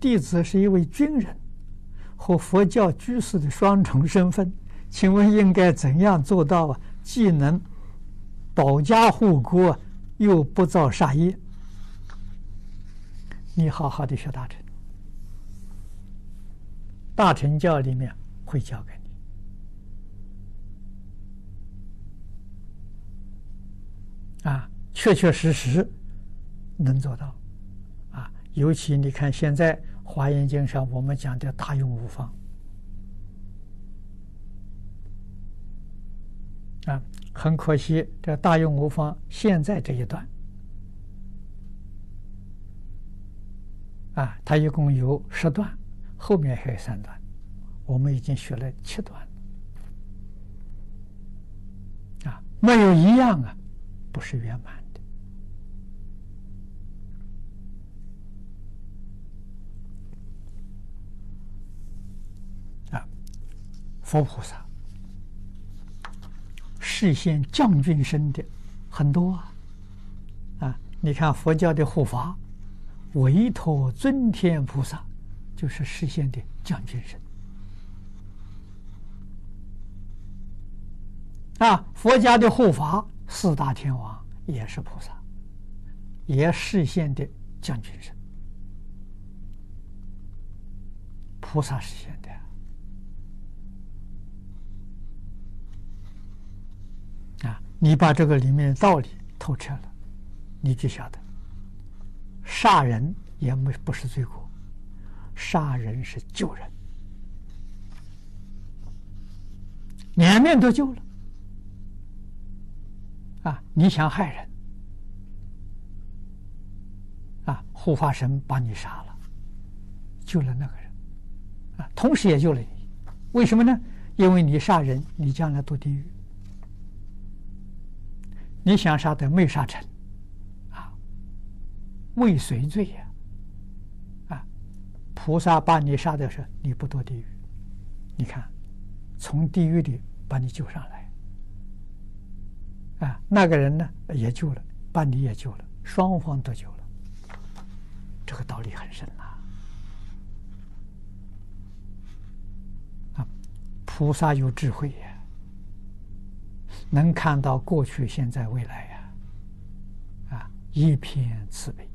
弟子是一位军人和佛教居士的双重身份，请问应该怎样做到啊？既能保家护国，又不造杀业？你好好的学大乘，大乘教里面会教给你啊，确确实实能做到啊。尤其你看现在《华严经》上我们讲的大用无方啊，很可惜，这大用无方现在这一段。啊，它一共有十段，后面还有三段，我们已经学了七段。啊，没有一样啊，不是圆满佛菩萨示现将军身的很多啊，啊，你看佛教的护法。委托尊天菩萨，就是示现的将军身啊！佛家的护法四大天王也是菩萨，也示现的将军身。菩萨示现的你把这个里面的道理透彻了，你就晓得。杀人也没不是罪过，杀人是救人，两面都救了。啊，你想害人，啊，护法神把你杀了，救了那个人，啊，同时也救了你。为什么呢？因为你杀人，你将来堕地狱。你想杀的没杀成。啊未遂罪呀！啊，菩萨把你杀的时，你不堕地狱。你看，从地狱里把你救上来。啊，那个人呢也救了，把你也救了，双方都救了。这个道理很深呐。啊，菩萨有智慧，能看到过去、现在、未来呀。啊，一片慈悲。